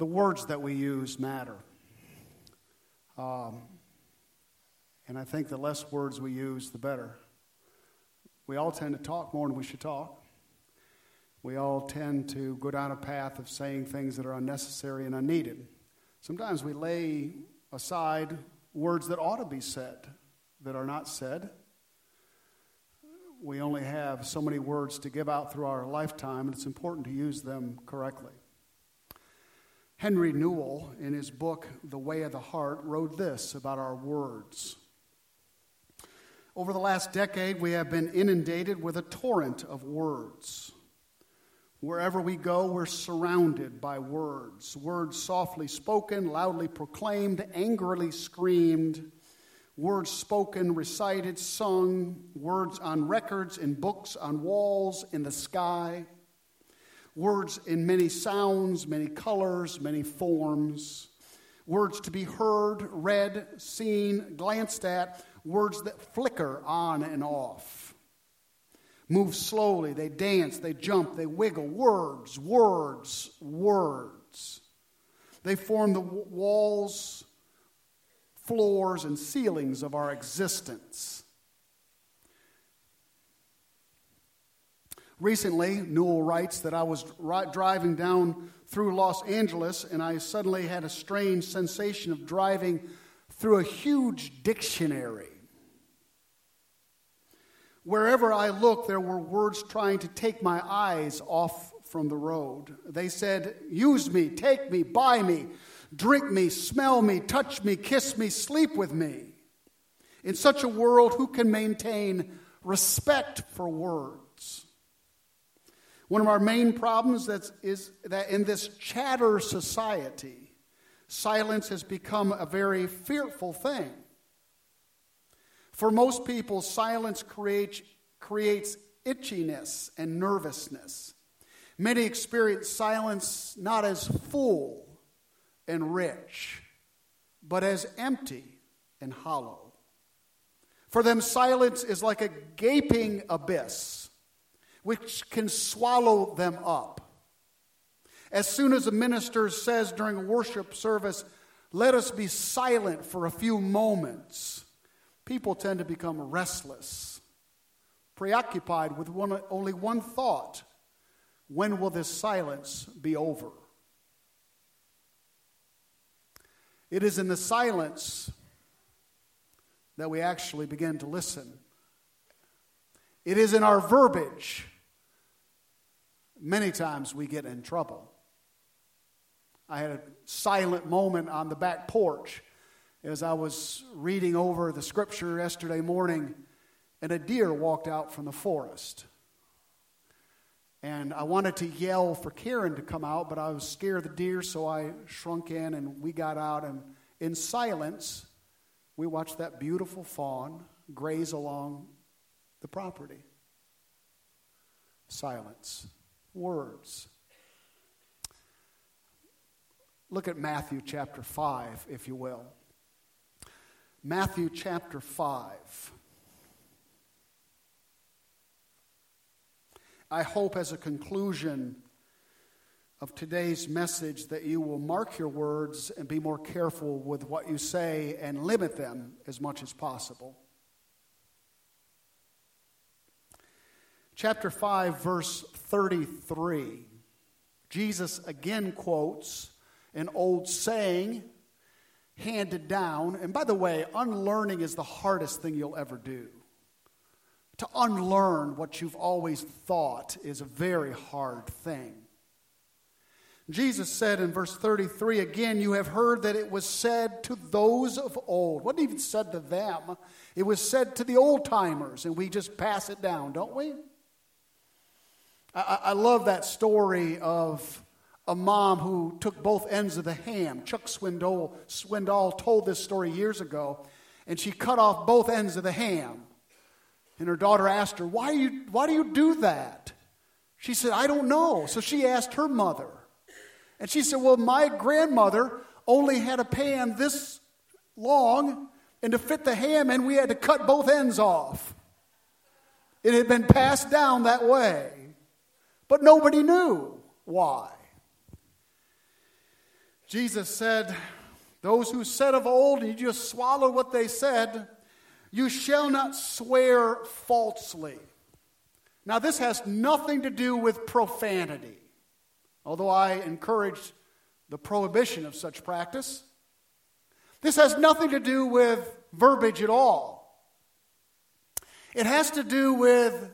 the words that we use matter. Um, and I think the less words we use, the better. We all tend to talk more than we should talk. We all tend to go down a path of saying things that are unnecessary and unneeded. Sometimes we lay aside words that ought to be said that are not said. We only have so many words to give out through our lifetime, and it's important to use them correctly. Henri Nouwen, in his book, The Way of the Heart, wrote this about our words. Over the last decade, we have been inundated with a torrent of words. Wherever we go, we're surrounded by words. Words softly spoken, loudly proclaimed, angrily screamed. Words spoken, recited, sung. Words on records, in books, on walls, in the sky. Words in many sounds, many colors, many forms. Words to be heard, read, seen, glanced at. Words that flicker on and off move slowly, they dance, they jump, they wiggle. Words, words, words. They form the walls, floors, and ceilings of our existence. Recently, Nouwen writes that I was driving down through Los Angeles and I suddenly had a strange sensation of driving through a huge dictionary. Wherever I looked, there were words trying to take my eyes off from the road. They said, Use me, take me, buy me, drink me, smell me, touch me, kiss me, sleep with me. In such a world, who can maintain respect for words? One of our main problems is that in this chatter society, silence has become a very fearful thing. For most people, silence creates, creates itchiness and nervousness. Many experience silence not as full and rich, but as empty and hollow. For them, silence is like a gaping abyss which can swallow them up. As soon as a minister says during a worship service, let us be silent for a few moments, people tend to become restless, preoccupied with one, only one thought when will this silence be over? It is in the silence that we actually begin to listen. It is in our verbiage. Many times we get in trouble. I had a silent moment on the back porch as I was reading over the scripture yesterday morning, and a deer walked out from the forest. And I wanted to yell for Karen to come out, but I was scared of the deer, so I shrunk in and we got out. And in silence, we watched that beautiful fawn graze along the property. Silence. Words. Look at Matthew chapter 5, if you will. Matthew chapter 5. I hope, as a conclusion of today's message, that you will mark your words and be more careful with what you say and limit them as much as possible. Chapter 5, verse 33. Jesus again quotes an old saying handed down. And by the way, unlearning is the hardest thing you'll ever do. To unlearn what you've always thought is a very hard thing. Jesus said in verse 33 again, You have heard that it was said to those of old. What even said to them? It was said to the old timers, and we just pass it down, don't we? I, I love that story of a mom who took both ends of the ham. Chuck Swindoll, Swindoll told this story years ago, and she cut off both ends of the ham. And her daughter asked her, Why you, why do, you do that? She said, I don't know. So she asked her mother. And she said, Well, my grandmother only had a pan this long, and to fit the ham in, we had to cut both ends off. It had been passed down that way. But nobody knew why. Jesus said, Those who said of old, you just swallow what they said, you shall not swear falsely. Now, this has nothing to do with profanity, although I encourage the prohibition of such practice. This has nothing to do with verbiage at all. It has to do with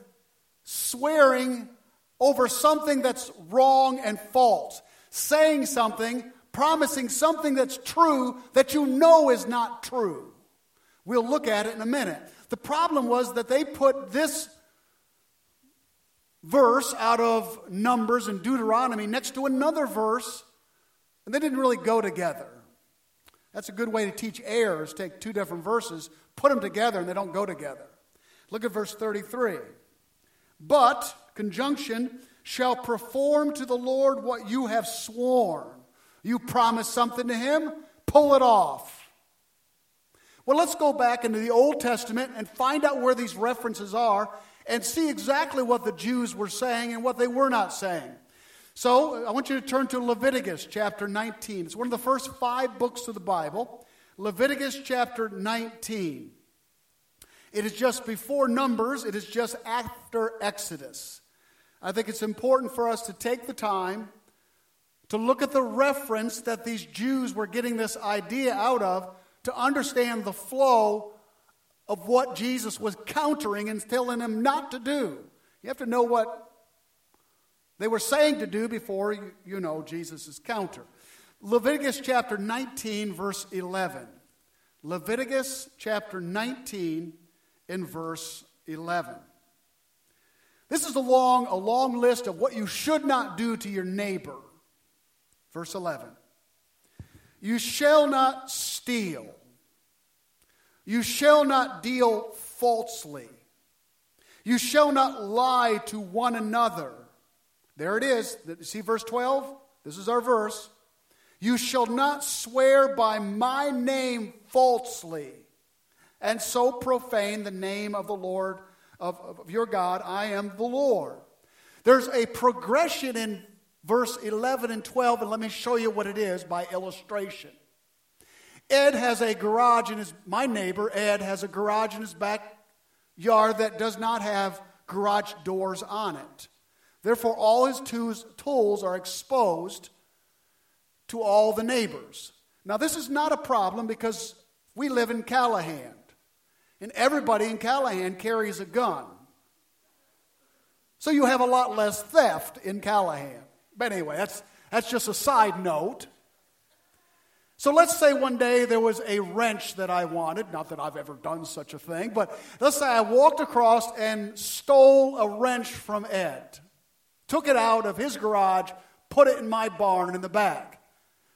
swearing over something that's wrong and false, saying something, promising something that's true that you know is not true. We'll look at it in a minute. The problem was that they put this verse out of Numbers and Deuteronomy next to another verse, and they didn't really go together. That's a good way to teach errors. Take two different verses, put them together, and they don't go together. Look at verse 33. But, conjunction, shall perform to the Lord what you have sworn. You promise something to him, pull it off. Well, let's go back into the Old Testament and find out where these references are and see exactly what the Jews were saying and what they were not saying. So, I want you to turn to Leviticus chapter 19. It's one of the first five books of the Bible. Leviticus chapter 19. It is just before Numbers, it is just after Exodus. I think it's important for us to take the time to look at the reference that these Jews were getting this idea out of to understand the flow of what Jesus was countering and telling them not to do. You have to know what they were saying to do before you, you know Jesus' counter. Leviticus chapter 19, verse 11. Leviticus chapter 19, in verse 11. This is a long, a long list of what you should not do to your neighbor. Verse 11. You shall not steal. You shall not deal falsely. You shall not lie to one another. There it is. See verse 12? This is our verse. You shall not swear by my name falsely and so profane the name of the Lord, of, of your God. I am the Lord. There's a progression in verse 11 and 12, and let me show you what it is by illustration. Ed has a garage in his, my neighbor, Ed, has a garage in his backyard that does not have garage doors on it. Therefore, all his tools are exposed to all the neighbors. Now, this is not a problem because we live in Callahan. And everybody in Callahan carries a gun. So you have a lot less theft in Callahan. But anyway, that's, that's just a side note. So let's say one day there was a wrench that I wanted, not that I've ever done such a thing, but let's say I walked across and stole a wrench from Ed, took it out of his garage, put it in my barn in the back.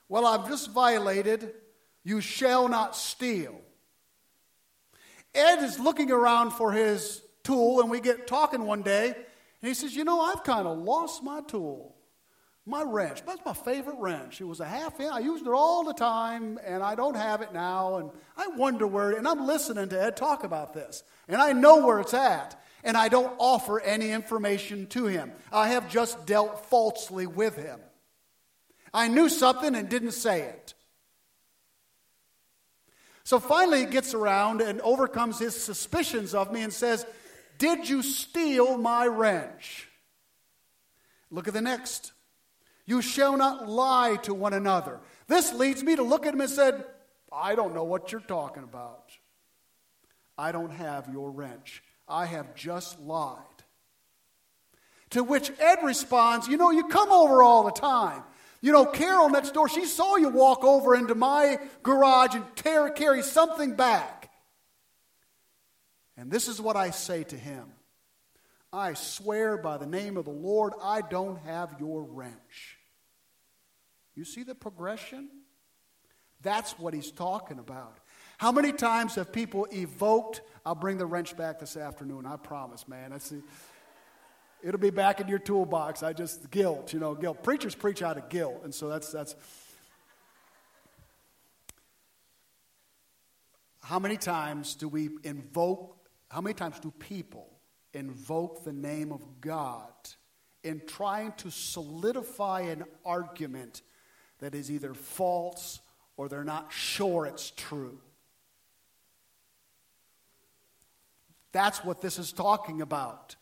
Well, I've just violated, you shall not steal. Ed is looking around for his tool, and we get talking one day, and he says, You know, I've kind of lost my tool, my wrench. That's my favorite wrench. It was a half inch. I used it all the time, and I don't have it now, and I wonder where, and I'm listening to Ed talk about this, and I know where it's at. And I don't offer any information to him. I have just dealt falsely with him. I knew something and didn't say it. So finally, he gets around and overcomes his suspicions of me and says, Did you steal my wrench? Look at the next. You shall not lie to one another. This leads me to look at him and said, I don't know what you're talking about. I don't have your wrench. I have just lied. To which Ed responds, You know, you come over all the time. You know, Carol next door, she saw you walk over into my garage and tear, carry something back. And this is what I say to him I swear by the name of the Lord, I don't have your wrench. You see the progression? That's what he's talking about. How many times have people evoked, I'll bring the wrench back this afternoon, I promise, man. That's the, It'll be back in your toolbox. I just guilt, you know, guilt. Preachers preach out of guilt, and so that's that's. How many times do we invoke? How many times do people invoke the name of God in trying to solidify an argument that is either false or they're not sure it's true. That's what this is talking about.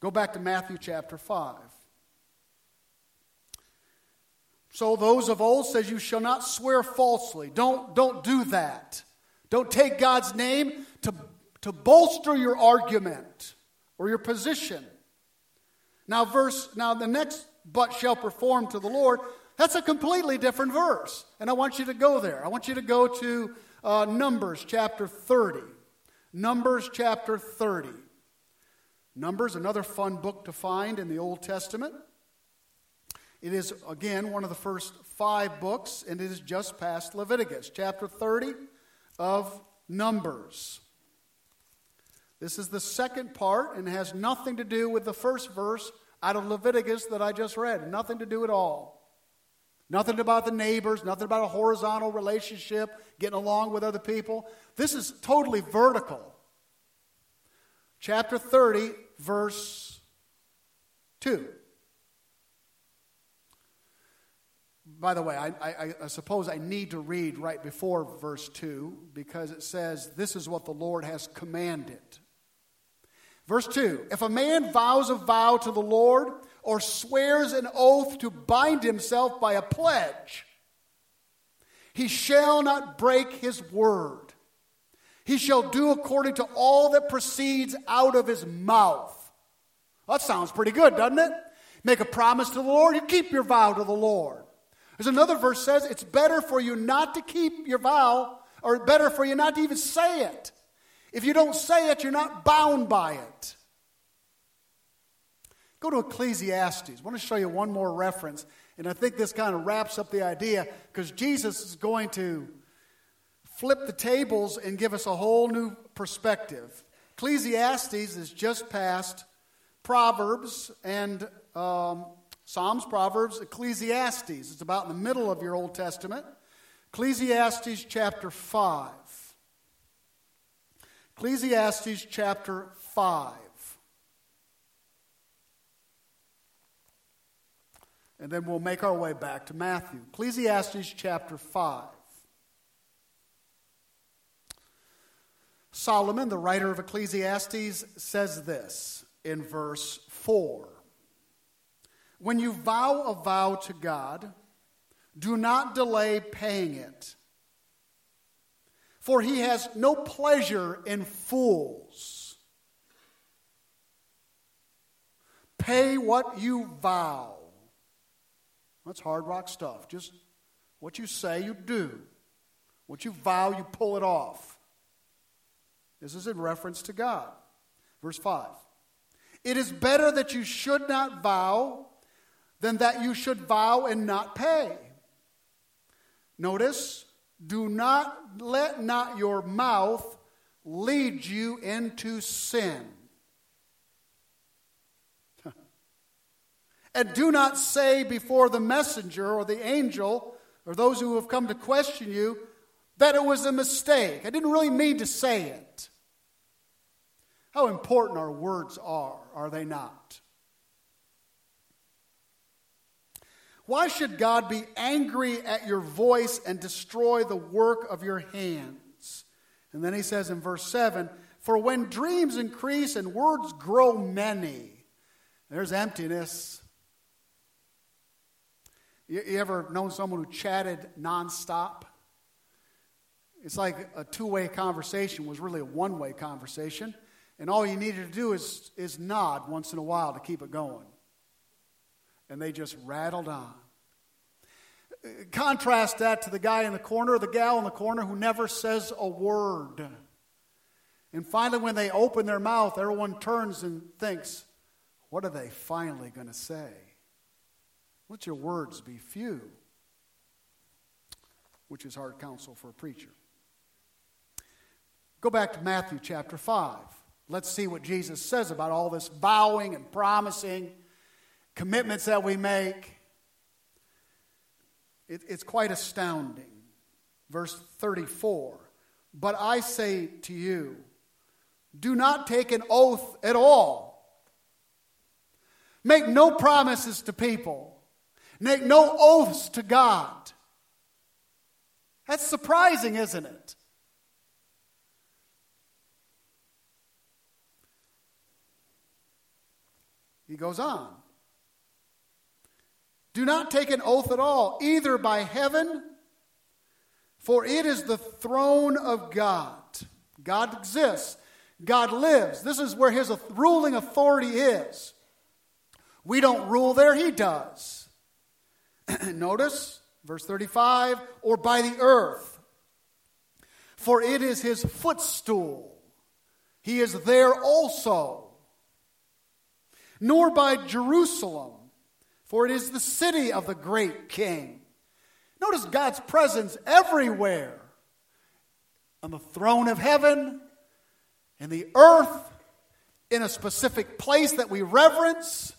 Go back to Matthew chapter 5. So those of old says you shall not swear falsely. Don't, don't do that. Don't take God's name to, to bolster your argument or your position. Now, verse, now the next but shall perform to the Lord, that's a completely different verse. And I want you to go there. I want you to go to uh, Numbers chapter 30. Numbers chapter 30. Numbers, another fun book to find in the Old Testament. It is, again, one of the first five books, and it is just past Leviticus, chapter 30 of Numbers. This is the second part and has nothing to do with the first verse out of Leviticus that I just read. Nothing to do at all. Nothing about the neighbors, nothing about a horizontal relationship, getting along with other people. This is totally vertical. Chapter 30, verse 2. By the way, I, I, I, suppose I need to read right before verse 2 because it says, This is what the Lord has commanded. Verse 2 If a man vows a vow to the Lord or swears an oath to bind himself by a pledge, he shall not break his word. He shall do according to all that proceeds out of his mouth. That sounds pretty good, doesn't it? Make a promise to the Lord, you keep your vow to the Lord. There's another verse says it's better for you not to keep your vow, or better for you not to even say it. If you don't say it, you're not bound by it. Go to Ecclesiastes. I want to show you one more reference, and I think this kind of wraps up the idea because Jesus is going to flip the tables and give us a whole new perspective. Ecclesiastes is just past Proverbs and um, Psalms, Proverbs, Ecclesiastes. It's about in the middle of your Old Testament. Ecclesiastes chapter 5. Ecclesiastes chapter 5. And then we'll make our way back to Matthew. Ecclesiastes chapter 5. Solomon, the writer of Ecclesiastes, says this in verse 4 When you vow a vow to God, do not delay paying it, for he has no pleasure in fools. Pay what you vow. That's hard rock stuff. Just what you say, you do. What you vow, you pull it off. This is in reference to God. Verse 5. It is better that you should not vow than that you should vow and not pay. Notice, do not let not your mouth lead you into sin. and do not say before the messenger or the angel or those who have come to question you that it was a mistake. I didn't really mean to say it. How important our words are, are they not? Why should God be angry at your voice and destroy the work of your hands? And then he says in verse 7 For when dreams increase and words grow many, there's emptiness. You, ever known someone who chatted nonstop? It's like a two way conversation was really a one way conversation. And all you needed to do is, is nod once in a while to keep it going. And they just rattled on. Contrast that to the guy in the corner, the gal in the corner who never says a word. And finally, when they open their mouth, everyone turns and thinks, What are they finally going to say? Let your words be few, which is hard counsel for a preacher. Go back to Matthew chapter 5. Let's see what Jesus says about all this vowing and promising, commitments that we make. It, it's quite astounding. Verse 34 But I say to you, do not take an oath at all. Make no promises to people. Make no oaths to God. That's surprising, isn't it? He goes on. Do not take an oath at all, either by heaven, for it is the throne of God. God exists, God lives. This is where his ruling authority is. We don't rule there, he does. Notice verse 35 or by the earth, for it is his footstool. He is there also. Nor by Jerusalem for it is the city of the great king. Notice God's presence everywhere on the throne of heaven, in the earth, in a specific place that we reverence.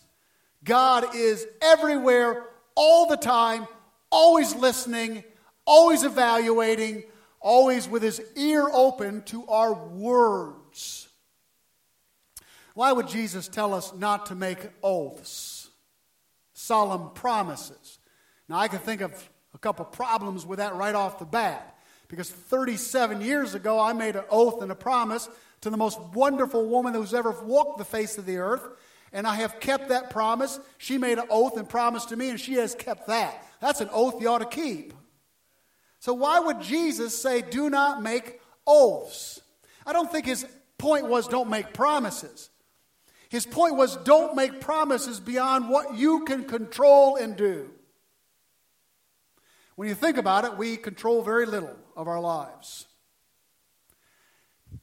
God is everywhere, all the time, always listening, always evaluating, always with his ear open to our words. Why would Jesus tell us not to make oaths? solemn promises. Now, I can think of a couple problems with that right off the bat. Because 37 years ago, I made an oath and a promise to the most wonderful woman who's ever walked the face of the earth. And I have kept that promise. She made an oath and promise to me, and she has kept that. That's an oath you ought to keep. So, why would Jesus say, do not make oaths? I don't think his point was don't make promises. His point was don't make promises beyond what you can control and do. When you think about it, we control very little of our lives.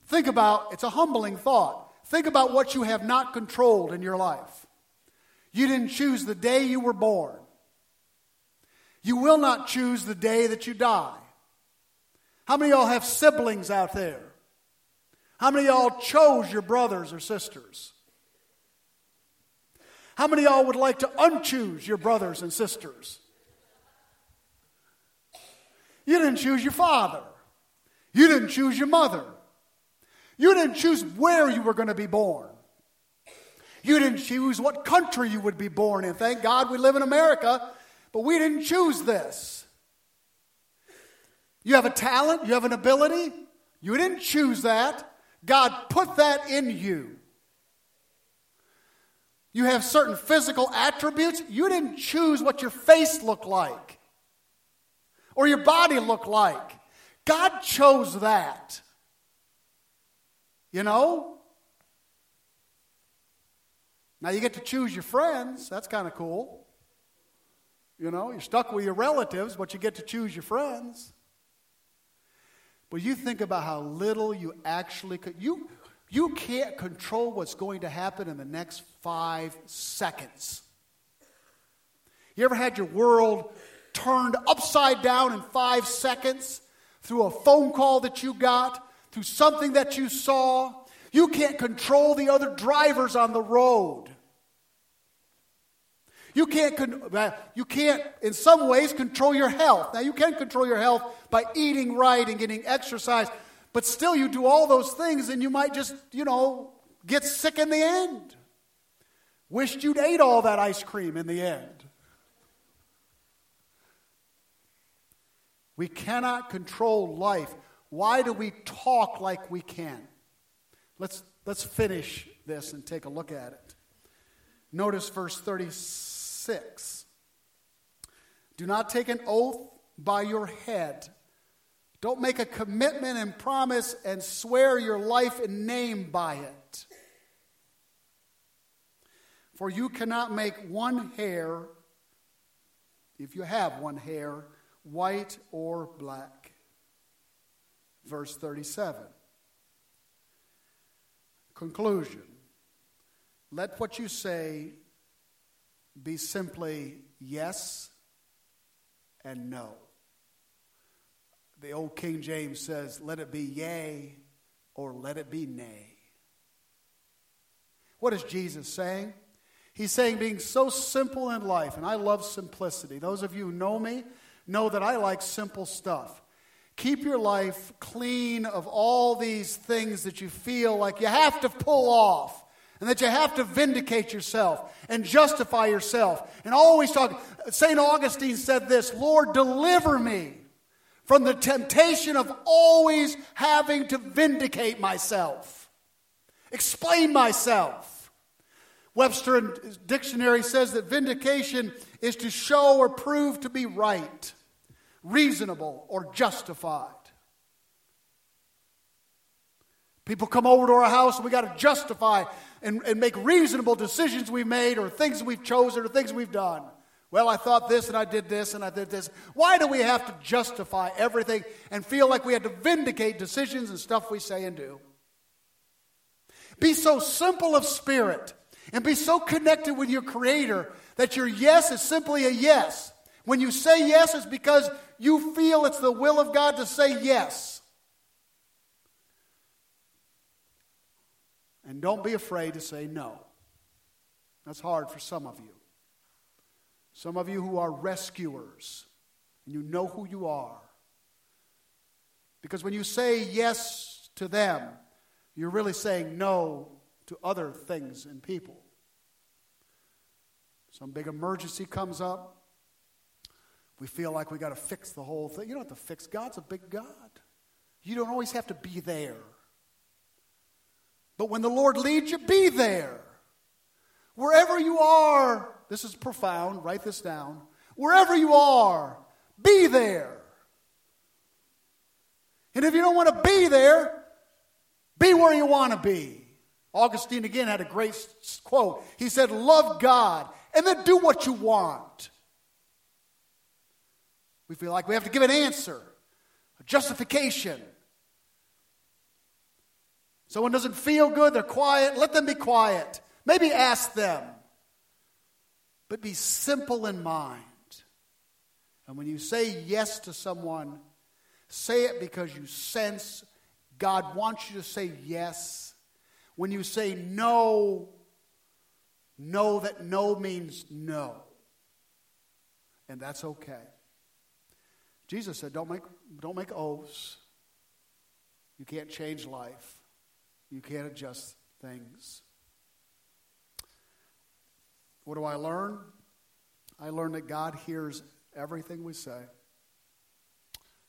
Think about it's a humbling thought. Think about what you have not controlled in your life. You didn't choose the day you were born. You will not choose the day that you die. How many of y'all have siblings out there? How many of y'all chose your brothers or sisters? How many of y'all would like to unchoose your brothers and sisters? You didn't choose your father. You didn't choose your mother. You didn't choose where you were going to be born. You didn't choose what country you would be born in. Thank God we live in America, but we didn't choose this. You have a talent, you have an ability. You didn't choose that. God put that in you. You have certain physical attributes. You didn't choose what your face looked like or your body looked like. God chose that. You know? Now you get to choose your friends. That's kind of cool. You know, you're stuck with your relatives, but you get to choose your friends. But you think about how little you actually could. You, you can't control what's going to happen in the next five seconds. You ever had your world turned upside down in five seconds through a phone call that you got, through something that you saw? You can't control the other drivers on the road. You can't, uh, you can't, in some ways, control your health. Now, you can control your health by eating right and getting exercise, but still, you do all those things and you might just, you know, get sick in the end. Wished you'd ate all that ice cream in the end. We cannot control life. Why do we talk like we can? Let's, let's finish this and take a look at it. Notice verse 36. Do not take an oath by your head don't make a commitment and promise and swear your life and name by it. For you cannot make one hair, if you have one hair, white or black. Verse 37. Conclusion. Let what you say be simply yes and no. The old King James says, let it be yea or let it be nay. What is Jesus saying? He's saying being so simple in life, and I love simplicity. Those of you who know me know that I like simple stuff. Keep your life clean of all these things that you feel like you have to pull off. and that you have to vindicate yourself and justify yourself. And always talk. St. Augustine said this Lord, deliver me from the temptation of always having to vindicate myself, explain myself. Webster Dictionary says that vindication is to show or prove to be right, reasonable, or justified. People come over to our house and we got to justify and, and make reasonable decisions we've made or things we've chosen or things we've done. Well, I thought this and I did this and I did this. Why do we have to justify everything and feel like we have to vindicate decisions and stuff we say and do? Be so simple of spirit and be so connected with your Creator that your yes is simply a yes. When you say yes, it's because you feel it's the will of God to say yes. And don't be afraid to say no. That's hard for some of you. Some of you who are rescuers, and you know who you are. Because when you say yes to them, you're really saying no to other things and people. Some big emergency comes up. We feel like we got to fix the whole thing. You don't have to fix. God's a big God. You don't always have to be there. But when the Lord leads you, be there. Wherever you are, this is profound, write this down. Wherever you are, be there. And if you don't want to be there, be where you want to be. Augustine again had a great quote. He said, Love God and then do what you want. We feel like we have to give an answer, a justification. Someone doesn't feel good, they're quiet, let them be quiet. Maybe ask them. But be simple in mind. And when you say yes to someone, say it because you sense God wants you to say yes. When you say no, know that no means no. And that's okay. Jesus said, don't make, don't make oaths. You can't change life. You can't adjust things. What do I learn? I learn that God hears everything we say.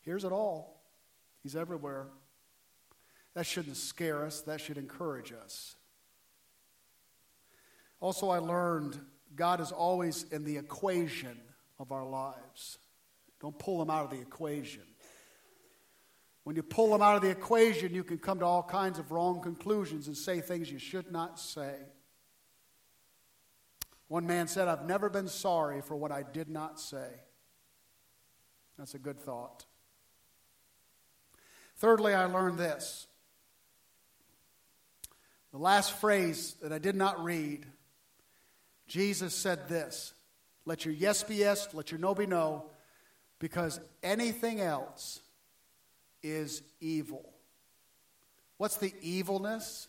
Hears it all. He's everywhere. That shouldn't scare us, that should encourage us. Also, I learned God is always in the equation of our lives. Don't pull him out of the equation. When you pull him out of the equation, you can come to all kinds of wrong conclusions and say things you should not say. One man said, I've never been sorry for what I did not say. That's a good thought. Thirdly, I learned this. The last phrase that I did not read, Jesus said this Let your yes be yes, let your no be no, because anything else is evil. What's the evilness?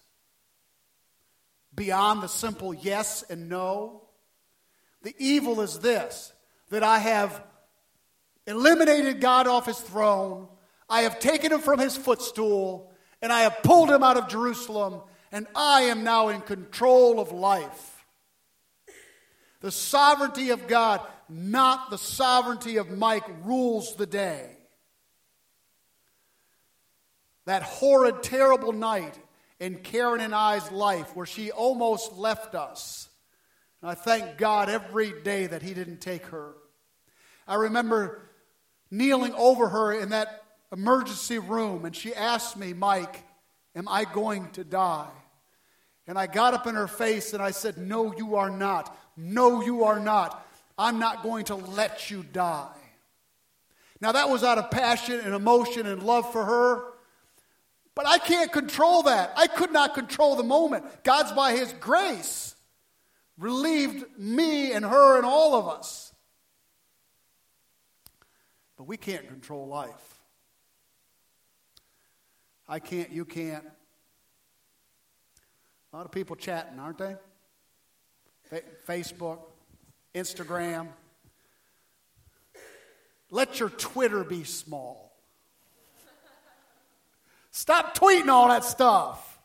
Beyond the simple yes and no. The evil is this that I have eliminated God off his throne, I have taken him from his footstool, and I have pulled him out of Jerusalem, and I am now in control of life. The sovereignty of God, not the sovereignty of Mike, rules the day. That horrid, terrible night in Karen and I's life where she almost left us. And I thank God every day that He didn't take her. I remember kneeling over her in that emergency room, and she asked me, Mike, am I going to die? And I got up in her face and I said, No, you are not. No, you are not. I'm not going to let you die. Now, that was out of passion and emotion and love for her. But I can't control that. I could not control the moment. God's by His grace relieved me and her and all of us. But we can't control life. I can't, you can't. A lot of people chatting, aren't they? Facebook, Instagram. Let your Twitter be small. Stop tweeting all that stuff.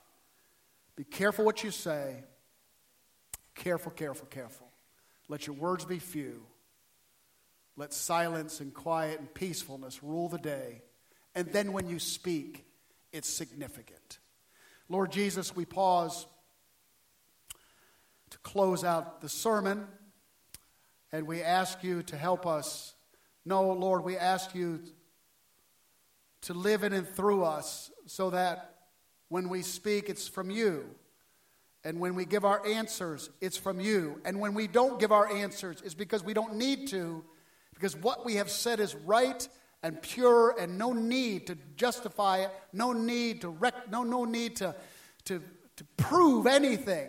Be careful what you say. Careful, careful, careful. Let your words be few. Let silence and quiet and peacefulness rule the day. And then when you speak, it's significant. Lord Jesus, we pause to close out the sermon, and we ask you to help us. No, Lord, we ask you to live in and through us so that when we speak, it's from you. And when we give our answers, it's from you. And when we don't give our answers, it's because we don't need to, because what we have said is right and pure and no need to justify it, no need to rec- no, no need to, to, to prove anything.